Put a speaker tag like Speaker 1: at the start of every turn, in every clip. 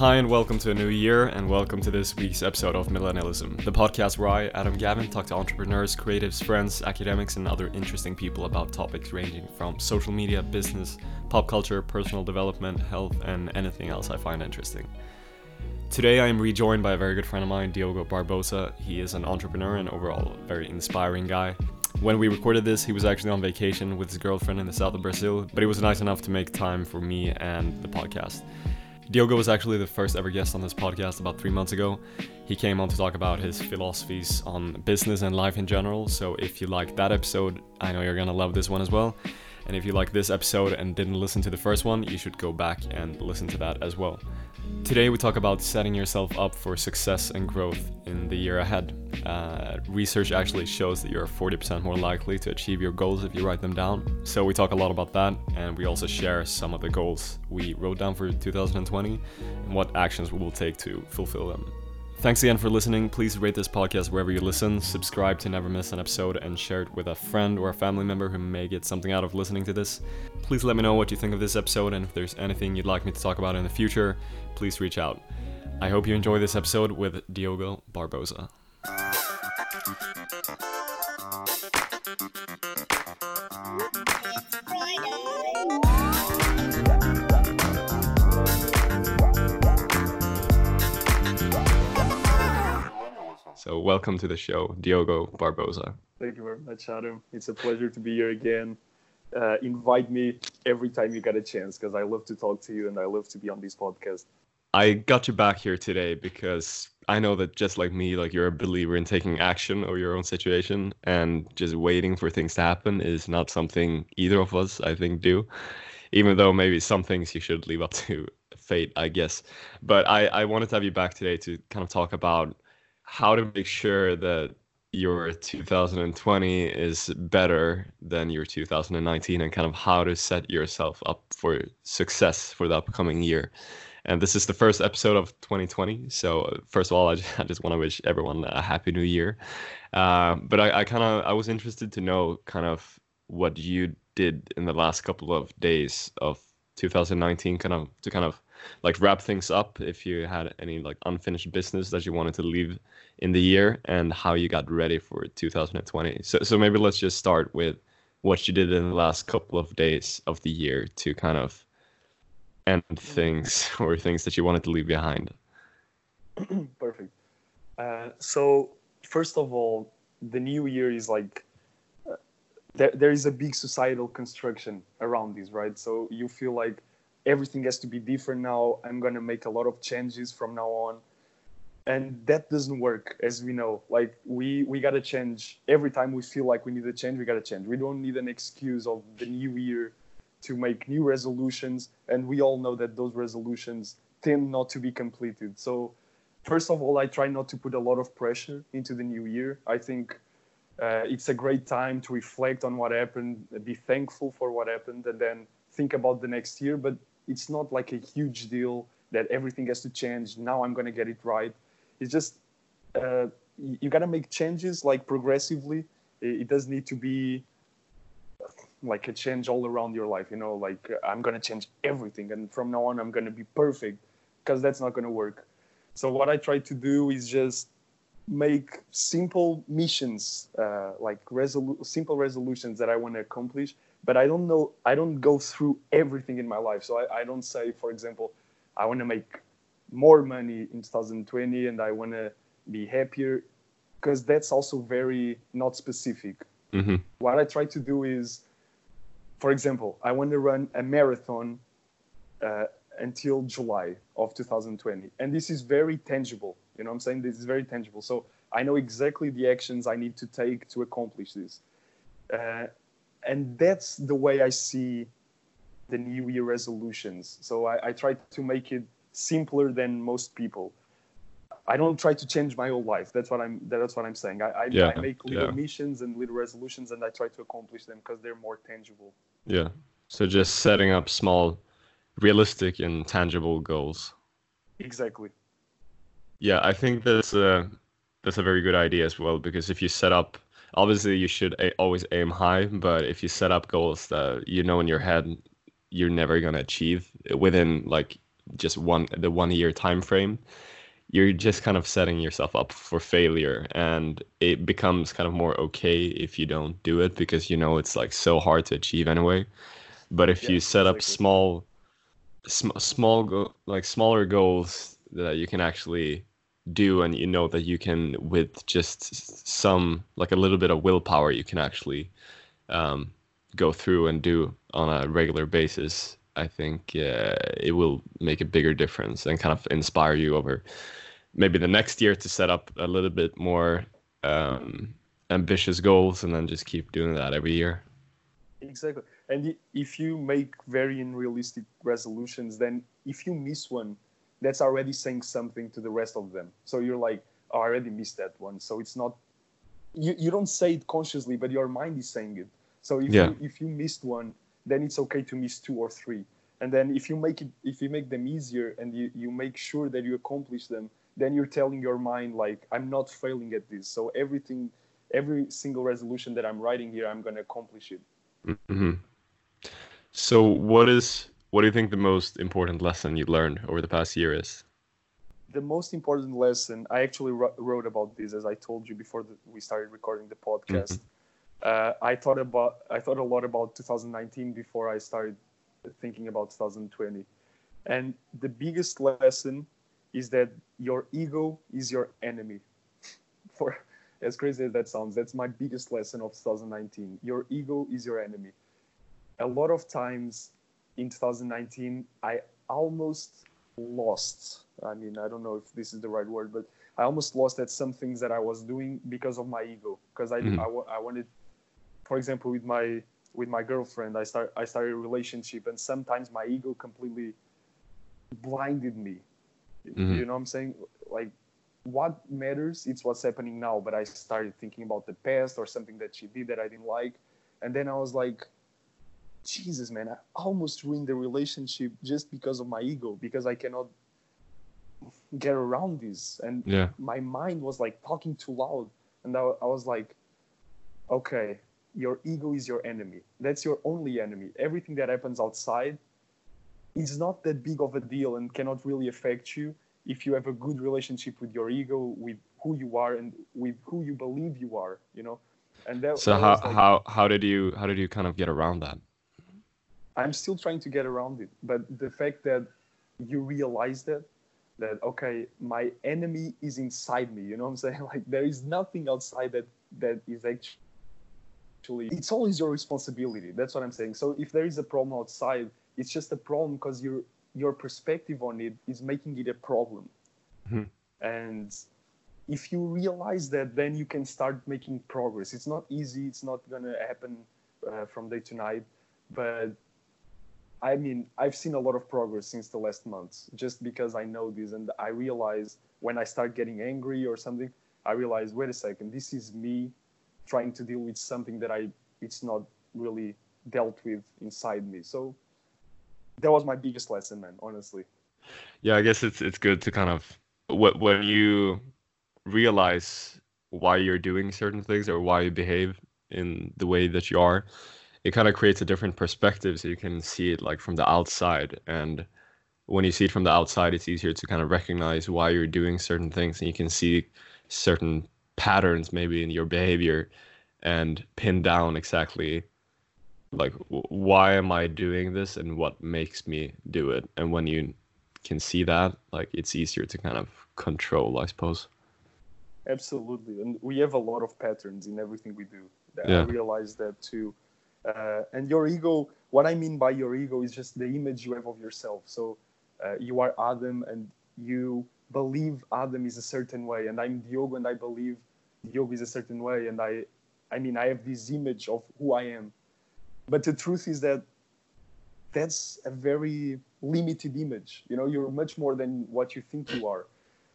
Speaker 1: Hi, and welcome to a new year, and welcome to this week's episode of Millennialism, the podcast where I, Adam Gavin, talk to entrepreneurs, creatives, friends, academics, and other interesting people about topics ranging from social media, business, pop culture, personal development, health, and anything else I find interesting. Today, I am rejoined by a very good friend of mine, Diogo Barbosa. He is an entrepreneur and overall a very inspiring guy. When we recorded this, he was actually on vacation with his girlfriend in the south of Brazil, but he was nice enough to make time for me and the podcast. Diogo was actually the first ever guest on this podcast about three months ago. He came on to talk about his philosophies on business and life in general. So if you like that episode, I know you're gonna love this one as well. And if you like this episode and didn't listen to the first one, you should go back and listen to that as well. Today, we talk about setting yourself up for success and growth in the year ahead. Uh, research actually shows that you're 40% more likely to achieve your goals if you write them down. So, we talk a lot about that, and we also share some of the goals we wrote down for 2020 and what actions we will take to fulfill them. Thanks again for listening. Please rate this podcast wherever you listen, subscribe to never miss an episode, and share it with a friend or a family member who may get something out of listening to this. Please let me know what you think of this episode, and if there's anything you'd like me to talk about in the future, please reach out. I hope you enjoy this episode with Diogo Barbosa. So, welcome to the show, Diogo Barbosa.
Speaker 2: Thank you very much, Adam. It's a pleasure to be here again. Uh, invite me every time you get a chance because I love to talk to you and I love to be on this podcast.
Speaker 1: I got you back here today because I know that just like me, like you're a believer in taking action over your own situation and just waiting for things to happen is not something either of us, I think, do. Even though maybe some things you should leave up to fate, I guess. But I, I wanted to have you back today to kind of talk about how to make sure that your 2020 is better than your 2019 and kind of how to set yourself up for success for the upcoming year. And this is the first episode of 2020. So first of all, I just, just want to wish everyone a happy new year. Uh, but I, I kind of I was interested to know kind of what you did in the last couple of days of 2019, kind of to kind of like wrap things up if you had any like unfinished business that you wanted to leave in the year and how you got ready for 2020 so so maybe let's just start with what you did in the last couple of days of the year to kind of end things or things that you wanted to leave behind.
Speaker 2: Perfect. Uh, so first of all the new year is like uh, there, there is a big societal construction around this right? So you feel like everything has to be different now. I'm going to make a lot of changes from now on. And that doesn't work, as we know. Like we we gotta change every time we feel like we need a change. We gotta change. We don't need an excuse of the new year to make new resolutions. And we all know that those resolutions tend not to be completed. So first of all, I try not to put a lot of pressure into the new year. I think uh, it's a great time to reflect on what happened, be thankful for what happened, and then think about the next year. But it's not like a huge deal that everything has to change. Now I'm going to get it right. It's just uh, you got to make changes like progressively. It, does need to be like a change all around your life. You know, like I'm going to change everything, and from now on I'm going to be perfect, because that's not going to work. So what I try to do is just make simple missions, uh, like resolu- simple resolutions that I want to accomplish, but I don't know, I don't go through everything in my life. So I, I don't say, for example, I want to make more money in 2020 and I want to be happier, because that's also very not specific. Mm-hmm. What I try to do is, for example, I want to run a marathon uh, until July of 2020. And this is very tangible. You know I'm saying? This is very tangible. So I know exactly the actions I need to take to accomplish this. Uh, and that's the way I see the New Year resolutions. So I, I try to make it simpler than most people. I don't try to change my whole life. That's what I'm. That's what I'm saying. I, I, yeah, I make little yeah. missions and little resolutions, and I try to accomplish them because they're more tangible.
Speaker 1: Yeah. So just setting up small, realistic and tangible goals.
Speaker 2: Exactly.
Speaker 1: Yeah, I think that's a that's a very good idea as well because if you set up obviously you should a- always aim high, but if you set up goals that you know in your head you're never going to achieve within like just one the one year time frame you're just kind of setting yourself up for failure and it becomes kind of more okay if you don't do it because you know it's like so hard to achieve anyway. But if yeah, you set up small sm- small go- like smaller goals that you can actually do and you know that you can with just some like a little bit of willpower you can actually um, go through and do on a regular basis i think uh, it will make a bigger difference and kind of inspire you over maybe the next year to set up a little bit more um, ambitious goals and then just keep doing that every year.
Speaker 2: Exactly. And if you make very unrealistic resolutions, then if you miss one, that's already saying something to the rest of them. So you're like, oh, I already missed that one. So it's not, you, you don't say it consciously, but your mind is saying it. So if, yeah. you, if you missed one, then it's okay to miss two or three. And then if you make it, if you make them easier and you, you make sure that you accomplish them, then you're telling your mind like i'm not failing at this so everything every single resolution that i'm writing here i'm going to accomplish it
Speaker 1: mm-hmm. so what is what do you think the most important lesson you learned over the past year is
Speaker 2: the most important lesson i actually wrote about this as i told you before the, we started recording the podcast mm-hmm. uh, i thought about i thought a lot about 2019 before i started thinking about 2020 and the biggest lesson is that your ego is your enemy. For as crazy as that sounds, that's my biggest lesson of 2019. Your ego is your enemy. A lot of times in 2019, I almost lost. I mean, I don't know if this is the right word, but I almost lost at some things that I was doing because of my ego. Because I, mm-hmm. I, I wanted, for example, with my with my girlfriend, I start I started a relationship, and sometimes my ego completely blinded me Mm-hmm. You know what I'm saying? Like, what matters? It's what's happening now. But I started thinking about the past or something that she did that I didn't like, and then I was like, Jesus, man, I almost ruined the relationship just because of my ego because I cannot get around this, and
Speaker 1: yeah.
Speaker 2: my mind was like talking too loud, and I, I was like, okay, your ego is your enemy. That's your only enemy. Everything that happens outside is not that big of a deal and cannot really affect you if you have a good relationship with your ego, with who you are, and with who you believe you are. You know, and that.
Speaker 1: So how like, how how did you how did you kind of get around that?
Speaker 2: I'm still trying to get around it, but the fact that you realize that that okay, my enemy is inside me. You know what I'm saying? Like there is nothing outside that that is actually. It's always your responsibility. That's what I'm saying. So if there is a problem outside it's just a problem because your your perspective on it is making it a problem mm-hmm. and if you realize that then you can start making progress it's not easy it's not going to happen uh, from day to night but i mean i've seen a lot of progress since the last months just because i know this and i realize when i start getting angry or something i realize wait a second this is me trying to deal with something that i it's not really dealt with inside me so that was my biggest lesson, man. Honestly.
Speaker 1: Yeah, I guess it's it's good to kind of when you realize why you're doing certain things or why you behave in the way that you are, it kind of creates a different perspective, so you can see it like from the outside. And when you see it from the outside, it's easier to kind of recognize why you're doing certain things, and you can see certain patterns maybe in your behavior and pin down exactly like why am i doing this and what makes me do it? And when you can see that like it's easier to kind of control i suppose.
Speaker 2: Absolutely. And we have a lot of patterns in everything we do. Yeah. i realize that too uh, and your ego what i mean by your ego is just the image you have of yourself. So uh, you are adam and you believe adam is a certain way and i'm diogo and i believe diogo is a certain way and i i mean i have this image of who i am. But the truth is that that's a very limited image. You know you're much more than what you think you are.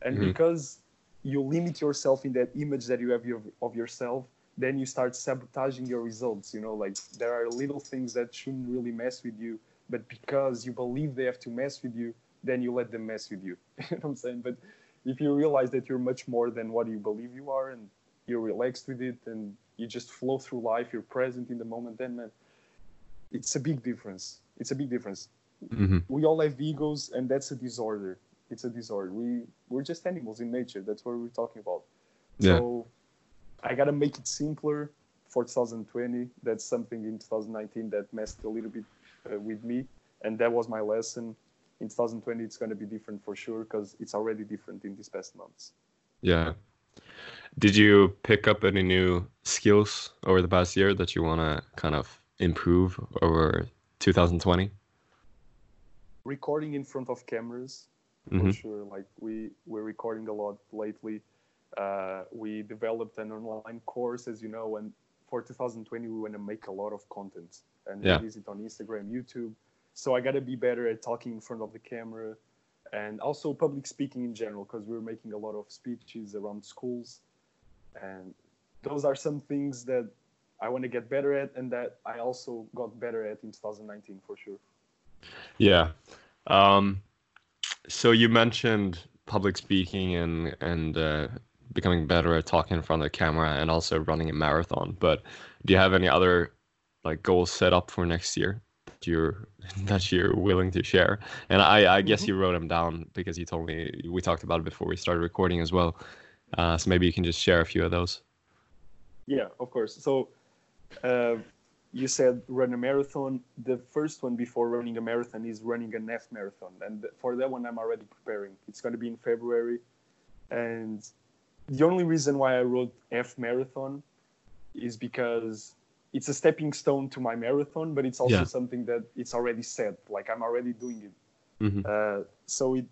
Speaker 2: And mm-hmm. because you limit yourself in that image that you have of yourself then you start sabotaging your results you know like there are little things that shouldn't really mess with you but because you believe they have to mess with you then you let them mess with you you know what i'm saying but if you realize that you're much more than what you believe you are and you're relaxed with it and you just flow through life you're present in the moment then man it's a big difference. It's a big difference.
Speaker 1: hmm
Speaker 2: we all have egos, and that's a disorder. It's a disorder. We we're just animals in nature. That's what we're talking about.
Speaker 1: Yeah.
Speaker 2: So I gotta make it simpler for 2020. That's something in 2019 that messed a little bit uh, with me, and that was my lesson. In 2020, it's gonna be different for sure because it's already different in these past months.
Speaker 1: Yeah. Did you pick up any new skills over the past year that you want to kind of improve over 2020?
Speaker 2: Recording in front of cameras for
Speaker 1: hmm
Speaker 2: sure. Like we we're recording a lot lately. Uh, we developed an online course, as you know, and for 2020 we want to make a lot of content and
Speaker 1: Yeah.
Speaker 2: release it on Instagram, YouTube. So I got to be better at talking in front of the camera, and also public speaking in general, because we're making a lot of speeches around schools, and those are some things that I want to get better at, and that I also got better at in 2019 for sure.
Speaker 1: Yeah. Um, so you mentioned public speaking and and uh, becoming better at talking in front of the camera and also running a marathon. But do you have any other like goals set up for next year that you're that you're willing to share? And I I guess
Speaker 2: Mhm.
Speaker 1: you wrote them down because you told me we talked about it before we started recording as well. Uh, so maybe you can just share a few of those.
Speaker 2: Yeah, of course. So uh, you said run a marathon. The first one before running a marathon is running an half marathon, and for that one I'm already preparing. It's going to be in February, and the only reason why I wrote half marathon is because it's a stepping stone to my marathon, but it's also
Speaker 1: Yeah.
Speaker 2: something that it's already set. Like I'm already doing it.
Speaker 1: hmm
Speaker 2: Uh, so it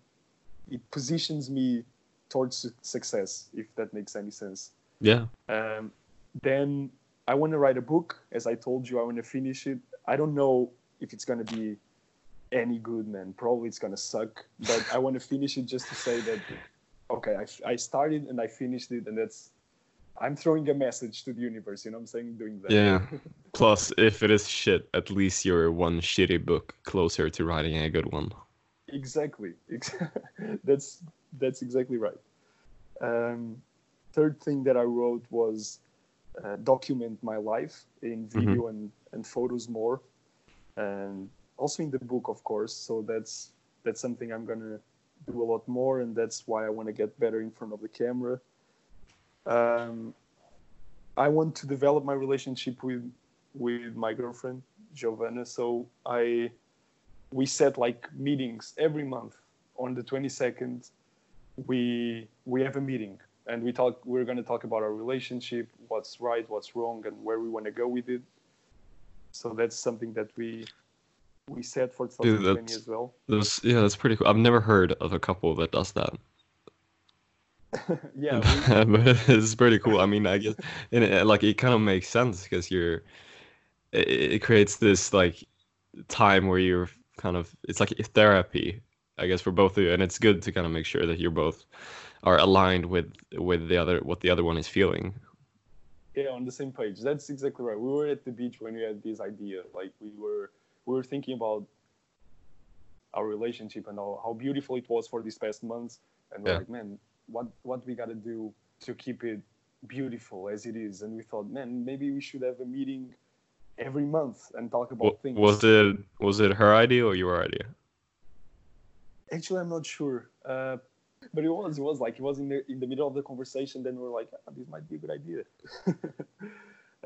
Speaker 2: it positions me towards su- success, if that makes any sense.
Speaker 1: Yeah.
Speaker 2: Um, then I want to write a book. As I told you, I want to finish it. I don't know if it's going to be any good, man. Probably it's going to suck, but I want to finish it just to say that, okay, I, I started and I finished it, and that's, I'm throwing a message to the universe, you know what I'm saying? Doing that.
Speaker 1: Yeah. Plus, if it is shit, at least you're one shitty book closer to writing a good one.
Speaker 2: Exactly. That's that's exactly right. Um, third thing that I wrote was uh, document my life in video and, and photos more, and also in the book, of course. So that's that's something I'm gonna do a lot more, and that's why I want to get better in front of the camera. Um, I want to develop my relationship with with my girlfriend Giovanna. So I we set like meetings every month on the 22nd we we have a meeting and we talk we're going to talk about our relationship what's right what's wrong and where we want to go with it so that's something that we we set for 2020
Speaker 1: that's-
Speaker 2: as well
Speaker 1: That's, yeah, that's pretty cool. I've never heard of a couple that does that.
Speaker 2: yeah we,
Speaker 1: but it's pretty cool. I mean, I guess, and it, like, it kind of makes sense because you're, it, it creates this like time where you're kind of, it's like therapy, I guess, for both of you, and it's good to kind of make sure that you're both are aligned with with the other what the other one is feeling.
Speaker 2: yeah on the same page that's exactly right we were at the beach when we had this idea like we were we were thinking about our relationship and how, how beautiful it was for these past months. And we're
Speaker 1: Yeah.
Speaker 2: like man what what we got to do to keep it beautiful as it is? And we thought man maybe we should have a meeting every month and talk about
Speaker 1: Wa-
Speaker 2: things.
Speaker 1: Was it was it her idea or your idea?
Speaker 2: actually i'm not sure. Uh, but it was it was like it was in the in the middle of the conversation. Then we're like ah, this might be a good idea.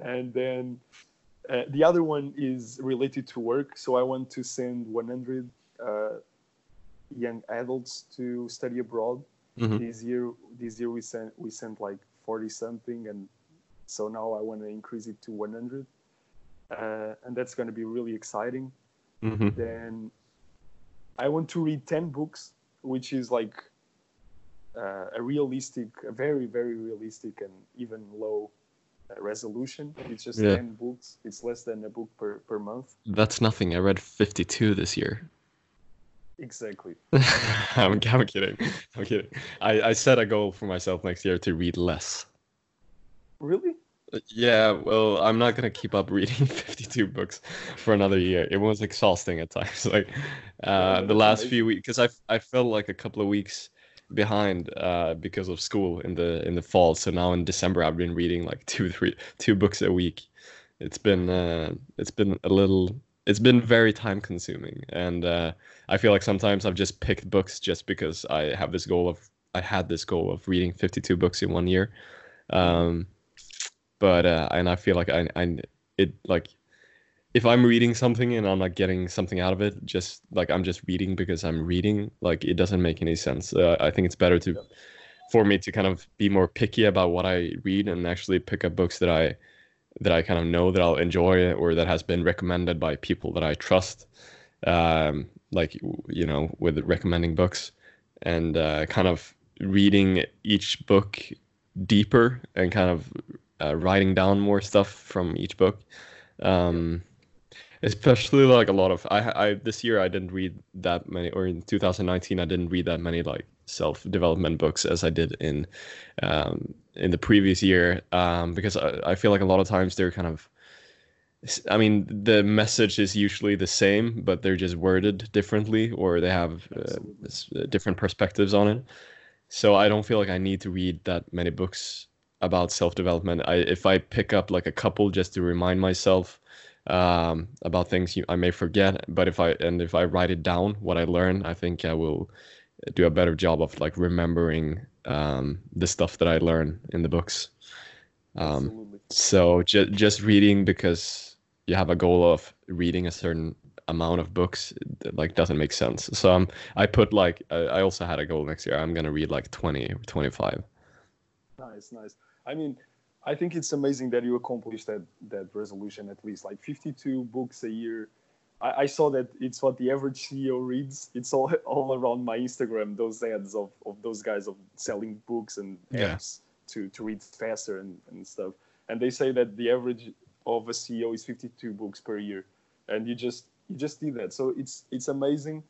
Speaker 2: And then uh, the other one is related to work so i want to send 100 uh, young adults to study abroad.
Speaker 1: Mhm.
Speaker 2: this year this year we sent we sent like 40 something and so now i want to increase it to 100 uh, and that's going to be really exciting.
Speaker 1: Hmm
Speaker 2: then I want to read 10 books, which is like uh, a realistic, a very, very realistic and even low resolution. It's just
Speaker 1: Yeah.
Speaker 2: 10 books. It's less than a book per, per month.
Speaker 1: That's nothing. I read 52 this year.
Speaker 2: Exactly.
Speaker 1: I'm, I'm kidding. I'm kidding. I, I set a goal for myself next year to read less.
Speaker 2: Really?
Speaker 1: Yeah, well, I'm not gonna keep up reading 52 books for another year. It was exhausting at times. Like uh, the last few weeks, because I I felt like a couple of weeks behind uh, because of school in the in the fall. So now in December, I've been reading like two three two books a week. It's been uh, it's been a little it's been very time consuming, and uh, I feel like sometimes I've just picked books just because I have this goal of I had this goal of reading 52 books in one year. Um, but uh, and I feel like I, I it like if I'm reading something and I'm not getting something out of it, just like I'm just reading because I'm reading, like it doesn't make any sense. Uh, I think it's better to for me to kind of be more picky about what I read and actually pick up books that I that I kind of know that I'll enjoy or that has been recommended by people that I trust. Um, like you know, with recommending books and uh, kind of reading each book deeper and kind of uh, writing down more stuff from each book. Um, especially like a lot of I, I this year I didn't read that many, or in 2019 I didn't read that many like self development books as I did in um, in the previous year um, because I, I feel like a lot of times they're kind of I mean, the message is usually the same, but they're just worded differently, or they have uh, different perspectives on it so I don't feel like I need to read that many books about self development. I if I pick up like a couple just to remind myself um, about things you, I may forget, but if I and if I write it down what I learn, I think I will do a better job of like remembering um, the stuff that I learn in the books. Um, so just just reading because you have a goal of reading a certain amount of books like doesn't make sense. So um, I put like I also had a goal next year. I'm gonna read like 20 or 25.
Speaker 2: Nice, nice. I mean, I think it's amazing that you accomplished that that resolution at least like 52 books a year. I, I saw that it's what the average CEO reads. It's all all around my Instagram. Those ads of, of those guys of selling books and
Speaker 1: yeah.
Speaker 2: to to read faster and, and stuff. And they say that the average of a CEO is 52 books per year. And you just you just did that so it's it's amazing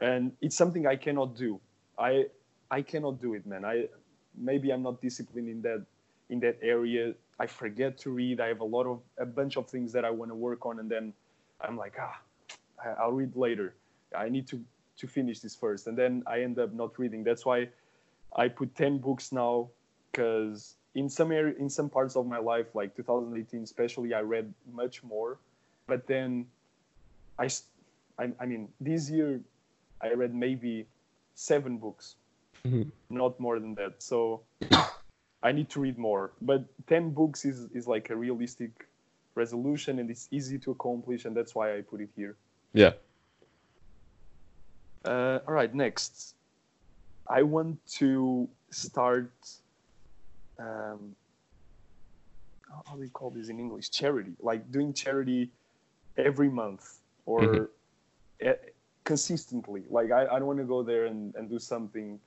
Speaker 2: and it's something i cannot do i i cannot do it man i maybe i'm not disciplined in that in that area. I forget to read. I have a lot of a bunch of things that i want to work on and then i'm like ah i'll read later. I need to to finish this first. And then i end up not reading. That's why i put 10 books now because in some area in some parts of my life like 2018 especially i read much more. But then I, I, I mean, this year I read maybe seven books,
Speaker 1: mm-hmm.
Speaker 2: not more than that. So I need to read more. But 10 books is, is like a realistic resolution and it's easy to accomplish, and that's why I put it here.
Speaker 1: Yeah.
Speaker 2: Uh, all right, next. I want to start. Um, how do you call this in English? Charity, like doing charity every month or mm-hmm. consistently. Like I, I don't want to go there and, and do something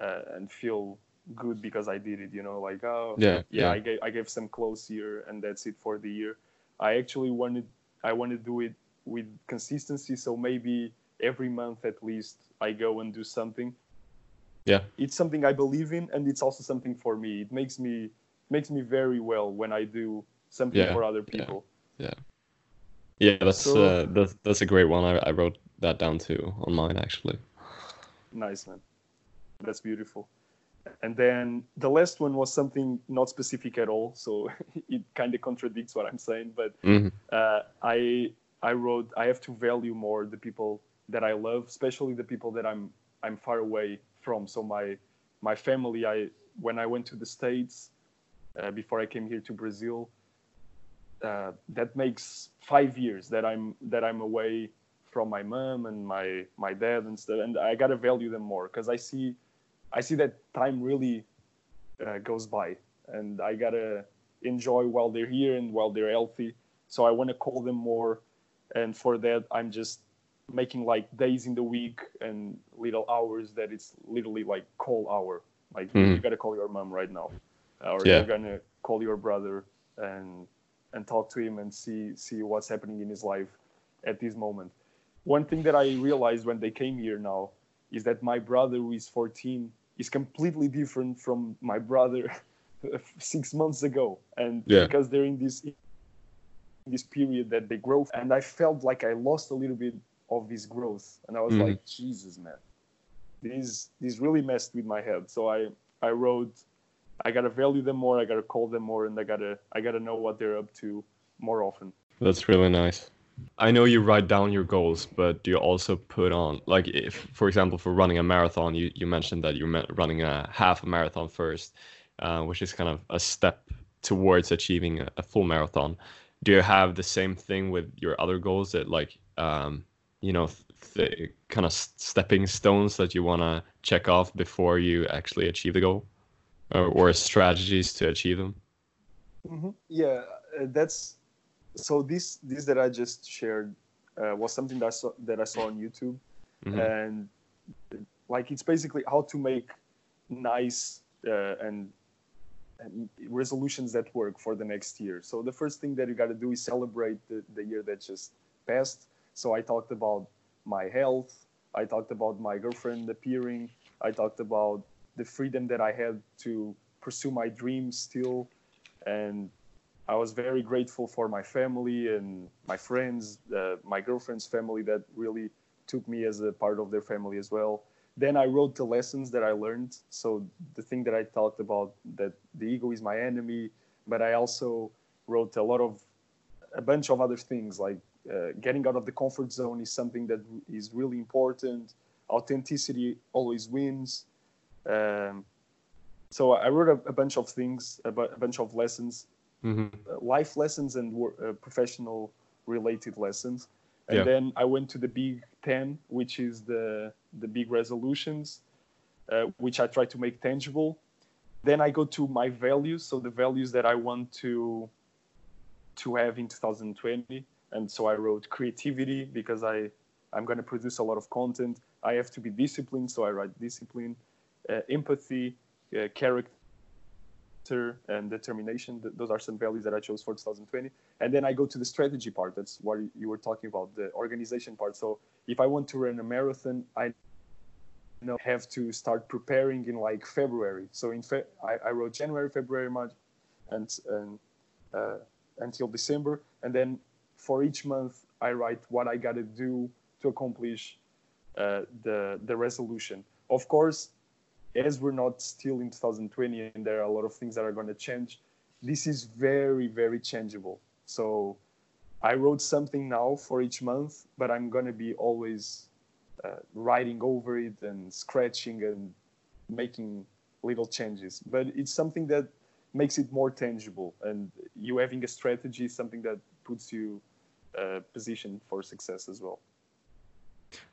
Speaker 2: uh, and feel good because I did it. You know, like oh
Speaker 1: yeah,
Speaker 2: yeah, yeah. I gave I gave some clothes here and that's it for the year. I actually wanted I want to do it with consistency. So maybe every month at least I go and do something.
Speaker 1: Yeah,
Speaker 2: it's something I believe in, and it's also something for me. It makes me makes me very well when I do something
Speaker 1: yeah.
Speaker 2: for other people.
Speaker 1: Yeah. yeah. Yeah, that's so, uh, that's that's a great one. I, I wrote that down too on mine actually.
Speaker 2: Nice man, that's beautiful. And then the last one was something not specific at all, so it kind of contradicts what I'm saying. But
Speaker 1: mm-hmm.
Speaker 2: uh, I I wrote I have to value more the people that I love, especially the people that I'm I'm far away from. So my my family, I when I went to the states uh, before I came here to Brazil, uh, that makes five years that I'm that I'm away from my mom and my my dad and stuff, and I gotta value them more because I see I see that time really uh, goes by, and I gotta enjoy while they're here and while they're healthy. So I want to call them more, and for that I'm just making like days in the week and little hours that it's literally like call hour. Like mm. you gotta call your mom right now, or yeah. you're gonna call your brother and and talk to him and see see what's happening in his life at this moment. One thing that I realized when they came here now is that my brother who is 14 is completely different from my brother six months ago, and
Speaker 1: yeah.
Speaker 2: because they're in this in this period that they grow, and I felt like I lost a little bit of this growth, and I was mm. like, Jesus, man, this this really messed with my head. So I I wrote I gotta value them more. I gotta call them more, and I gotta I gotta know what they're up to more often.
Speaker 1: That's really nice. I know you write down your goals, but do you also put on like if, for example, for running a marathon, you you mentioned that you're running a half a marathon first, uh, which is kind of a step towards achieving a, a, full marathon. Do you have the same thing with your other goals that like um, you know the kind of stepping stones that you want to check off before you actually achieve the goal, or, or strategies to achieve them?
Speaker 2: Mm-hmm. Yeah, uh, that's so this this that I just shared uh, was something that I saw that I saw on YouTube, mm-hmm. and like it's basically how to make nice uh, and, and, resolutions that work for the next year. So the first thing that you got to do is celebrate the, the year that just passed. So I talked about my health. I talked about my girlfriend appearing. I talked about the freedom that I had to pursue my dreams still, and I was very grateful for my family and my friends, uh, my girlfriend's family that really took me as a part of their family as well. Then I wrote the lessons that I learned. So the thing that I talked about that the ego is my enemy, but I also wrote a lot of a bunch of other things like uh, getting out of the comfort zone is something that is really important. Authenticity always wins. Um, so I wrote a, a bunch of things, a, a bunch of lessons mm-hmm. Uh, life lessons and uh, professional related lessons. And yeah. then I went to the big 10, which is the, the big resolutions, uh, which I try to make tangible. Then I go to my values, so the values that I want to to have in 2020. And so I wrote creativity because I I'm going to produce a lot of content. I have to be disciplined, so I write discipline, uh, empathy, uh, character and determination. Those are some values that I chose for 2020. And then I go to the strategy part. That's what you were talking about, the organization part. So if I want to run a marathon, I know, have to start preparing in like February. So in Fe- I, I wrote January, February, March, and, and uh, until December. And then for each month, I write what I got to do to accomplish uh, the the resolution. Of course, as we're not still in 2020 and there are a lot of things that are going to change, this is very, very changeable. So I wrote something now for each month, but I'm going to be always uh, writing over it and scratching and making little changes. But it's something that makes it more tangible. And you having a strategy is something that puts you uh, positioned for success as well.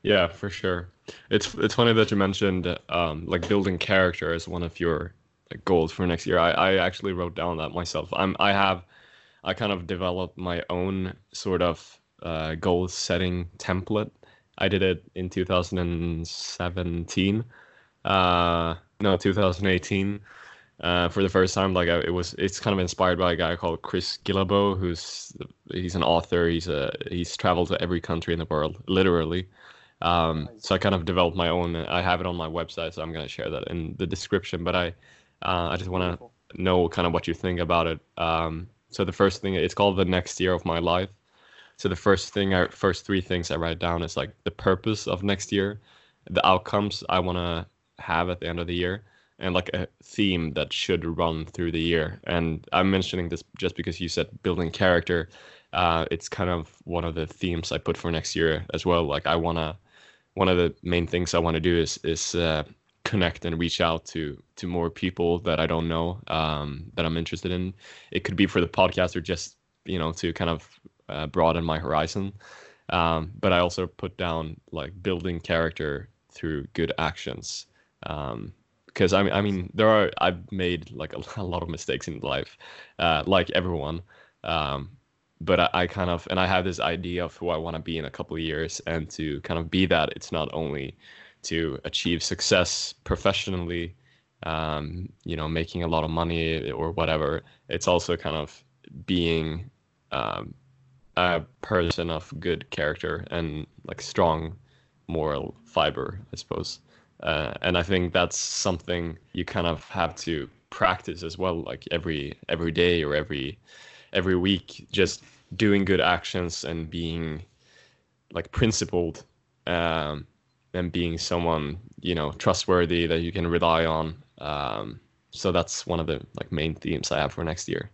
Speaker 1: Yeah, for sure. It's it's funny that you mentioned um, like building character as one of your like, goals for next year. I, I actually wrote down that myself. I'm I have I kind of developed my own sort of uh, goal setting template. I did it in 2017. Uh, no, 2018. Uh, for the first time, like I, it was, it's kind of inspired by a guy called Chris Guillebeau, who's he's an author. He's a he's traveled to every country in the world, literally. Um, so I kind of developed my own. I have it on my website, so I'm gonna share that in the description. But I, uh, I just want to know kind of what you think about it. Um, so the first thing, it's called the next year of my life. So the first thing, I, first three things I write down is like the purpose of next year, the outcomes I want to have at the end of the year, and like a theme that should run through the year. And I'm mentioning this just because you said building character. Uh, it's kind of one of the themes I put for next year as well. Like I want to one of the main things I want to do is is uh, connect and reach out to to more people that I don't know um, that I'm interested in. It could be for the podcast or just you know to kind of uh, broaden my horizon. Um, but I also put down like building character through good actions. because um, I mean, I mean, there are I've made like a, a lot of mistakes in life, uh, like everyone. Um, but I, I, kind of and I have this idea of who I want to be in a couple of years, and to kind of be that, it's not only to achieve success professionally, um, you know, making a lot of money or whatever. It's also kind of being um, a person of good character and like strong moral fiber, I suppose. Uh, and I think that's something you kind of have to practice as well, like every every day or every every week just doing good actions and being like principled um, and being someone you know trustworthy that you can rely on. Um, so that's one of the like main themes i have for next year.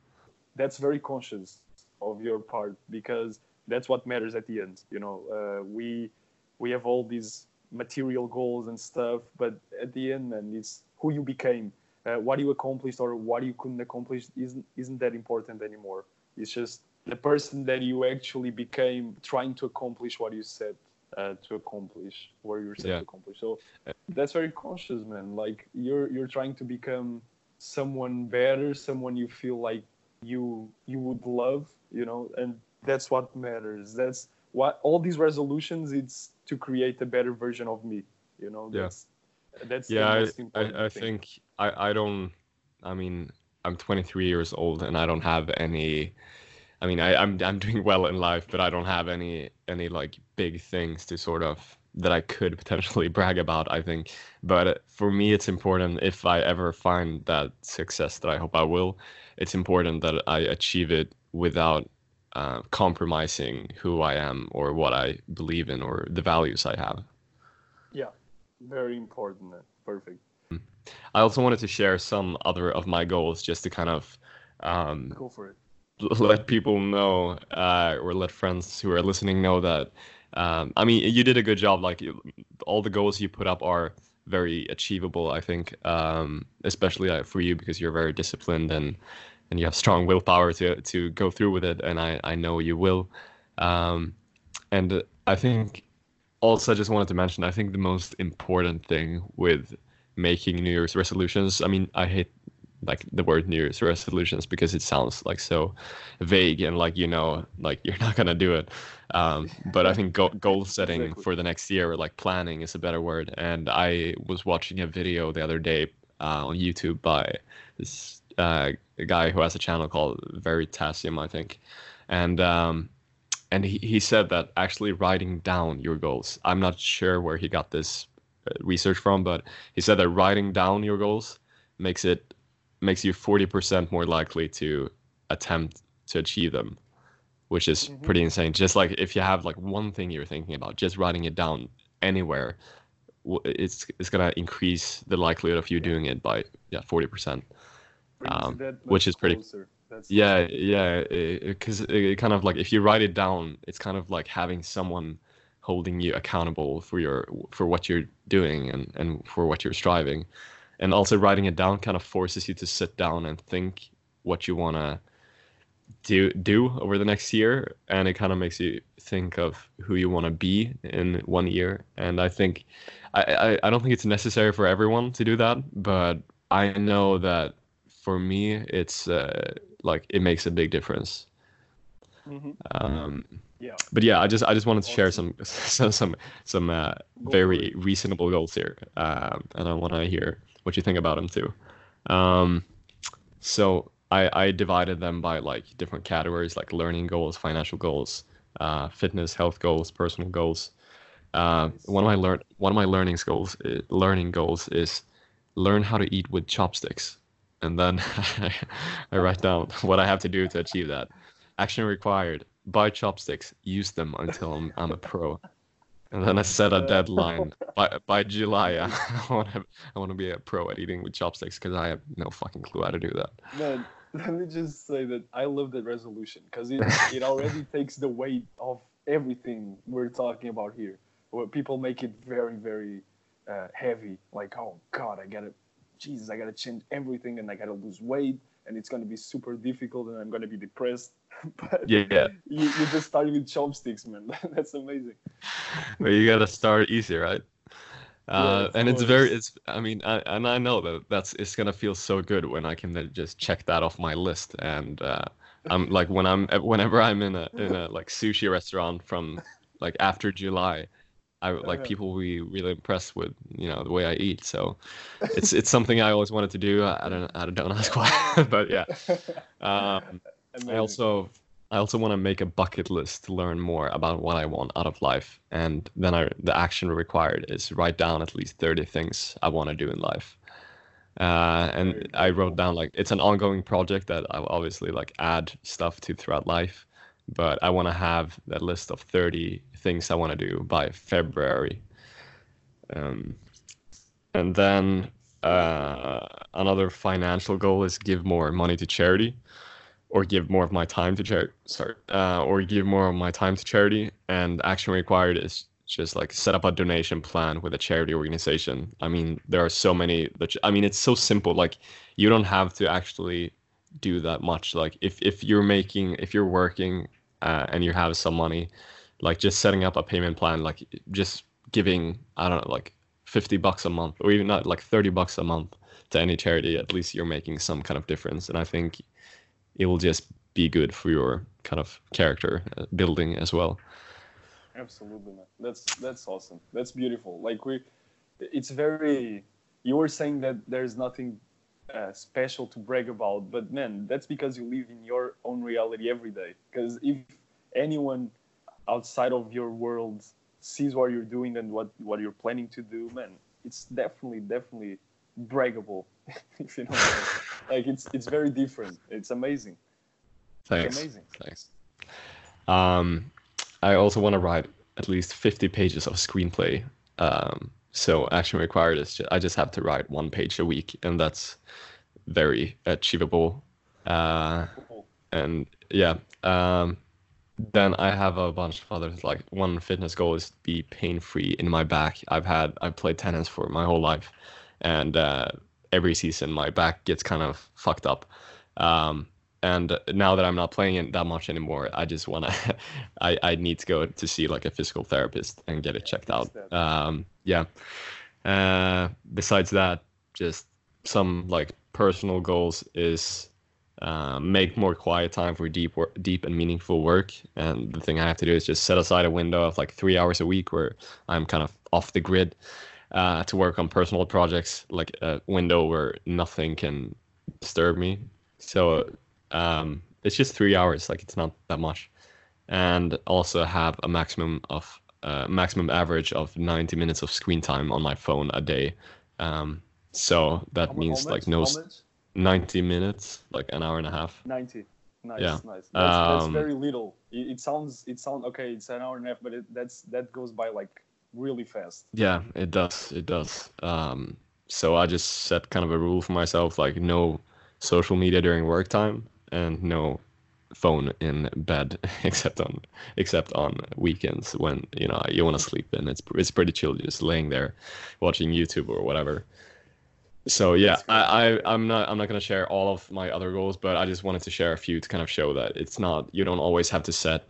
Speaker 2: That's very conscious of your part because that's what matters at the end you know uh, we we have all these material goals and stuff but at the end man it's who you became. Uh, what you accomplished or what you couldn't accomplish isn't isn't that important anymore. It's just the person that you actually became trying to accomplish what you said uh, to accomplish where you're set
Speaker 1: Yeah.
Speaker 2: to accomplish so that's very conscious man like you're you're trying to become someone better someone you feel like you you would love you know and that's what matters that's what all these resolutions it's to create a better version of me you know
Speaker 1: Yeah.
Speaker 2: that's that's
Speaker 1: yeah
Speaker 2: the
Speaker 1: I,
Speaker 2: important
Speaker 1: I, I
Speaker 2: thing.
Speaker 1: think I, I don't i mean i'm 23 years old and i don't have any i mean I, i'm i'm doing well in life but i don't have any any like big things to sort of that i could potentially brag about i think. But for me it's important if i ever find that success that i hope i will it's important that i achieve it without uh, compromising who i am or what i believe in or the values i have.
Speaker 2: Yeah. Very important perfect.
Speaker 1: I also wanted to share some other of my goals just to kind of um,
Speaker 2: go for it
Speaker 1: let people know uh, or let friends who are listening know that um, I mean you did a good job like you- all the goals you put up are very achievable I think um, especially uh, for you because you're very disciplined and and you have strong willpower to to go through with it and I, I know you will. Um, and I think also I just wanted to mention I think the most important thing with making New Year's resolutions I mean I hate like the word New Year's resolutions because it sounds like so vague and like you know like you're not gonna do it. Um, but I think go- goal setting
Speaker 2: Exactly.
Speaker 1: for the next year or like planning is a better word. And I was watching a video the other day uh, on YouTube by this uh, guy who has a channel called Veritasium, I think, and um, and he, he said that actually writing down your goals. I'm not sure where he got this uh, research from, but he said that writing down your goals makes it makes you 40% more likely to attempt to achieve them which is
Speaker 2: Mhm.
Speaker 1: pretty insane just like if you have like one thing you're thinking about just writing it down anywhere it's it's going to increase the likelihood of you doing it by yeah 40% Um, which is pretty-
Speaker 2: closer. That's
Speaker 1: yeah yeah because it, it kind of like if you write it down it's kind of like having someone holding you accountable for your for what you're doing and and for what you're striving and also writing it down kind of forces you to sit down and think what you want to do do over the next year. And it kind of makes you think of who you want to be in one year. And i think I, I i don't think it's necessary for everyone to do that but i know that for me it's uh, like it makes a big difference.
Speaker 2: Mhm.
Speaker 1: um
Speaker 2: Yeah.
Speaker 1: but yeah i just i just wanted to share some some some some uh, very reasonable goals here um and i want to hear what you think about them too. Um so i i divided them by like different categories like learning goals financial goals uh fitness health goals personal goals. Uh, one of my learn one of my learning goals i- learning goals is learn how to eat with chopsticks. And then I write down what I have to do to achieve that. Action required: buy chopsticks, use them until I'm, I'm a pro. And then I set a deadline by by July. I want to I want to be a pro at eating with chopsticks because I have no fucking clue how to do that.
Speaker 2: Man, let me just say that I love that resolution because it, it already takes the weight of everything we're talking about here. Where people make it very, very uh, heavy. Like, oh God, I gotta, Jesus, I gotta change everything and I gotta lose weight and it's gonna be super difficult and I'm gonna be depressed. but
Speaker 1: Yeah,
Speaker 2: you, you just start with chopsticks, man. That's amazing.
Speaker 1: but you gotta start easy, right? Uh,
Speaker 2: of
Speaker 1: and it's very, it's. I mean, I, and I know that that's it's gonna feel so good when I can then just check that off my list. And uh, I'm like when I'm whenever I'm in a in a like sushi restaurant from like after July, I like
Speaker 2: Uh-huh.
Speaker 1: people will be really impressed with you know the way I eat. So it's it's something I always wanted to do. I, I don't I don't ask why, but yeah. Um, I also I also want to make a bucket list to learn more about what I want out of life, and then I, the action required is write down at least thirty things I want to do in life. Uh, and I wrote down like it's an ongoing project that I'll obviously like add stuff to throughout life, but I want to have that list of thirty things I want to do by February. Um, and then uh, another financial goal is give more money to charity. or give more of my time to charity. Sorry, uh, or give more of my time to charity. And action required is just like set up a donation plan with a charity organization. I mean, there are so many. That I mean, it's so simple. Like you don't have to actually do that much. Like if if you're making if you're working uh, and you have some money, like just setting up a payment plan, like just giving I don't know like 50 bucks a month or even not like 30 bucks a month to any charity at least you're making some kind of difference and i think it will just be good for your kind of character uh, building as well.
Speaker 2: Absolutely, man. That's that's awesome. That's beautiful. Like we, it's very. You were saying that there's nothing uh, special to brag about, but man, that's because you live in your own reality every day. Because if anyone outside of your world sees what you're doing and what what you're planning to do, man, it's definitely definitely braggable. if you know, like it's it's very different. It's amazing.
Speaker 1: Thanks. It's amazing. Thanks. Um, I also want to write at least 50 pages of screenplay. Um, so action required is just, I just have to write one page a week, and that's very achievable. Uh, and yeah, um, then I have a bunch of others. Like one fitness goal is to be pain free in my back. I've had I've played tennis for my whole life, and uh, every season my back gets kind of fucked up. Um, and now that I'm not playing it that much anymore, I just wanna, I I need to go to see like a physical therapist and get it checked out. Um, yeah. Uh, besides that, just some like personal goals is uh, make more quiet time for deep work, deep and meaningful work. And the thing I have to do is just set aside a window of like three hours a week where I'm kind of off the grid uh, to work on personal projects, like a window where nothing can disturb me. So um, it's just three hours, like it's not that much, and also have a maximum of uh, maximum average of 90 minutes of screen time on my phone a day. Um, so that means like no 90 minutes, like an hour and a half.
Speaker 2: 90. Nice, yeah. nice. That's, um, that's very little. It, it, sounds, it sounds okay. It's an hour and a half, but it, that's that goes by like really fast.
Speaker 1: Yeah, it does. It does. Um, so I just set kind of a rule for myself, like no social media during work time and no phone in bed except on except on weekends when you know you want to sleep and it's it's pretty chill just laying there watching YouTube or whatever. So yeah, I, I I'm not I'm not gonna share all of my other goals, but I just wanted to share a few to kind of show that it's not you don't always have to set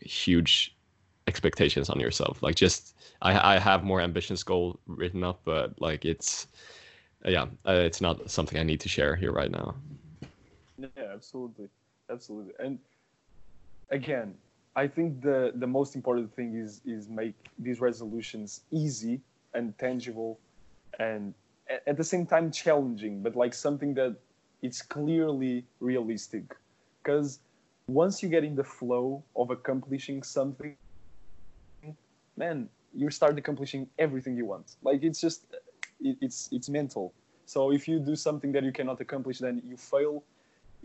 Speaker 1: huge expectations on yourself. Like just I I have more ambitious goal written up, but like it's yeah, uh, it's not something I need to share here right now.
Speaker 2: Yeah, absolutely, absolutely. And again, I think the the most important thing is is make these resolutions easy and tangible, and at the same time challenging, but like something that it's clearly realistic. Because once you get in the flow of accomplishing something, man, you start accomplishing everything you want. Like it's just, it, it's it's mental. So if you do something that you cannot accomplish, then you fail.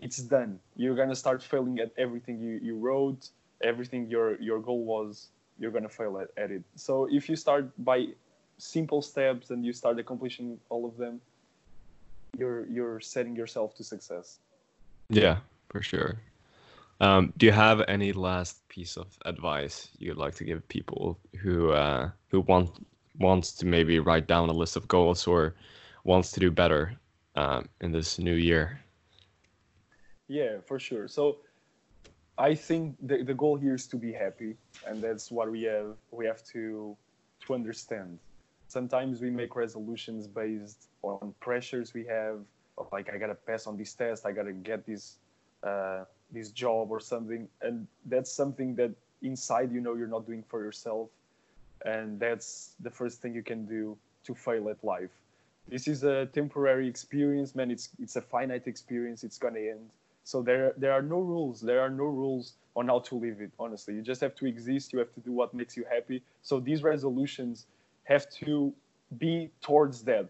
Speaker 2: It's done. You're gonna start failing at everything you you wrote, everything your your goal was. You're gonna fail at, at it. So if you start by simple steps and you start accomplishing all of them, you're you're setting yourself to success.
Speaker 1: Yeah, for sure. Um, do you have any last piece of advice you'd like to give people who uh, who want wants to maybe write down a list of goals or wants to do better um, in this new year?
Speaker 2: Yeah, for sure. So I think the, the goal here is to be happy, and that's what we have we have to to understand. Sometimes we make resolutions based on pressures we have, like I gotta pass on this test, I gotta get this uh, this job or something and that's something that inside you know you're not doing for yourself and that's the first thing you can do to fail at life this is a temporary experience man it's it's a finite experience it's to end so there there are no rules. There are no rules on how to live it honestly. You just have to exist. You have to do what makes you happy. So these resolutions have to be towards that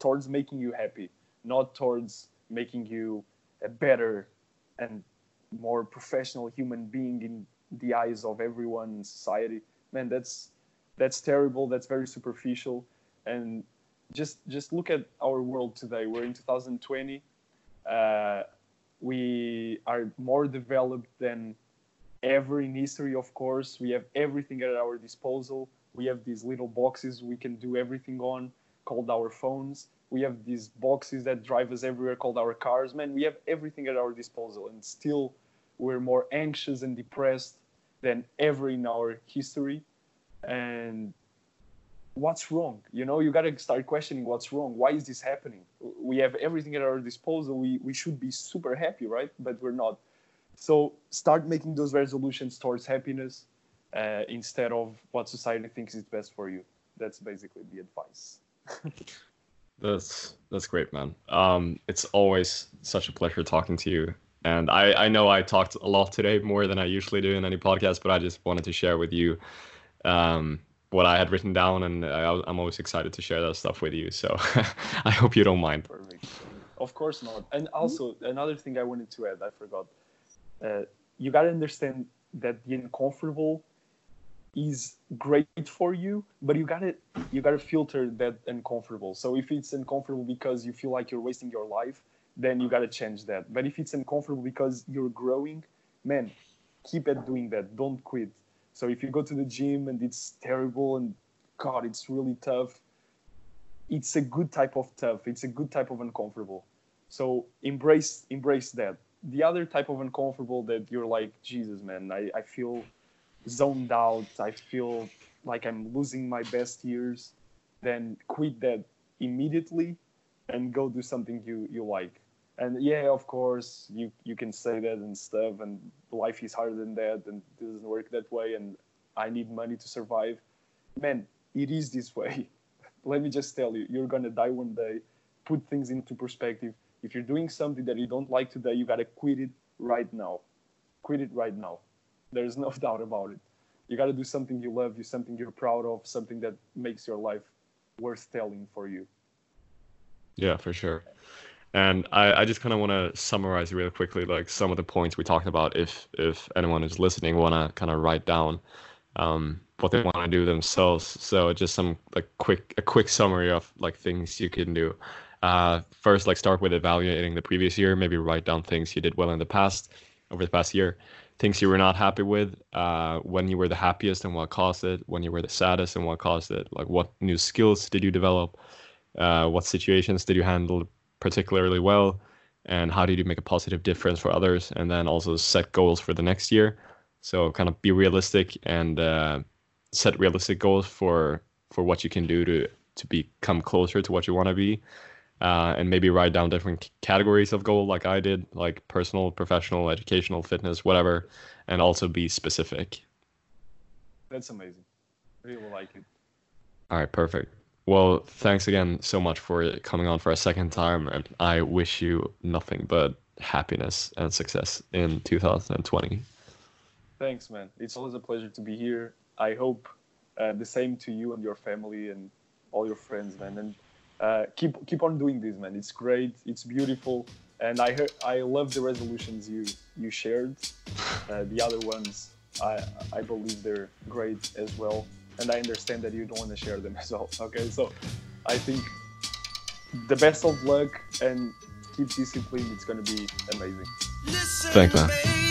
Speaker 2: towards making you happy not towards making you a better and more professional human being in the eyes of everyone in society. Man that's that's terrible. That's very superficial. And just just look at our world today. We're in 2020 uh, we are more developed than ever in history of course. We have everything at our disposal. We have these little boxes we can do everything on called our phones. We have these boxes that drive us everywhere called our cars. Man we have everything at our disposal. And still we're more anxious and depressed than ever in our history. And what's wrong? You know you got to start questioning what's wrong. Why is this happening? We have everything at our disposal. We, we should be super happy right? But we're not. So start making those resolutions towards happiness uh, instead of what society thinks is best for you. That's basically the advice.
Speaker 1: That's that's great man. Um, it's always such a pleasure talking to you. And I, I know I talked a lot today, more than I usually do in any podcast, but I just wanted to share with you um, what I had written down, and I, am always excited to share that stuff with you. So I hope you don't mind.
Speaker 2: Perfect. Of course not. And also another thing I wanted to add, I forgot. Uh, you gotta understand that the uncomfortable is great for you, but you gotta you gotta filter that uncomfortable. So if it's uncomfortable because you feel like you're wasting your life, then you got to change that. But if it's uncomfortable because you're growing, man, keep at doing that. Don't quit. So if you go to the gym and it's terrible and God, it's really tough, it's a good type of tough. It's a good type of uncomfortable. So embrace embrace that. The other type of uncomfortable that you're like, Jesus, man, I, I feel zoned out. I feel like I'm losing my best years. Then quit that immediately and go do something you, you like and yeah of course you you can say that and stuff and life is harder than that and it doesn't work that way and i need money to survive. Man it is this way. Let me just tell you you're gonna die one day. Put things into perspective. If you're doing something that you don't like today you gotta quit it right now. Quit it right now. There's no doubt about it. You gotta do something you love you something you're proud of something that makes your life worth telling for you.
Speaker 1: Yeah for sure and I, I just kind of want to summarize real quickly, like some of the points we talked about. If if anyone is listening, want to kind of write down um, what they want to do themselves. So just some like quick a quick summary of like things you can do. Uh, first, like start with evaluating the previous year. Maybe write down things you did well in the past over the past year, things you were not happy with, uh, when you were the happiest and what caused it, when you were the saddest and what caused it. Like what new skills did you develop? Uh, what situations did you handle particularly well and how did you make a positive difference for others and then also set goals for the next year. So kind of be realistic and uh, set realistic goals for for what you can do to to become closer to what you want to be. Uh, and maybe write down different categories of goal like i did like personal professional educational fitness whatever and also be specific.
Speaker 2: That's amazing. Really like it.
Speaker 1: All right perfect well, thanks again so much for coming on for a second time, and I wish you nothing but happiness and success in 2020.
Speaker 2: Thanks, man. It's always a pleasure to be here. I hope uh, the same to you and your family and all your friends, man. And uh, keep keep on doing this, man. It's great. It's beautiful, and I heard I love the resolutions you you shared. Uh, the other ones, I I believe they're great as well and I understand that you don't want to share them as well. Okay, so I think the best of luck and keep discipline. It's gonna be amazing.
Speaker 1: Thanks, man.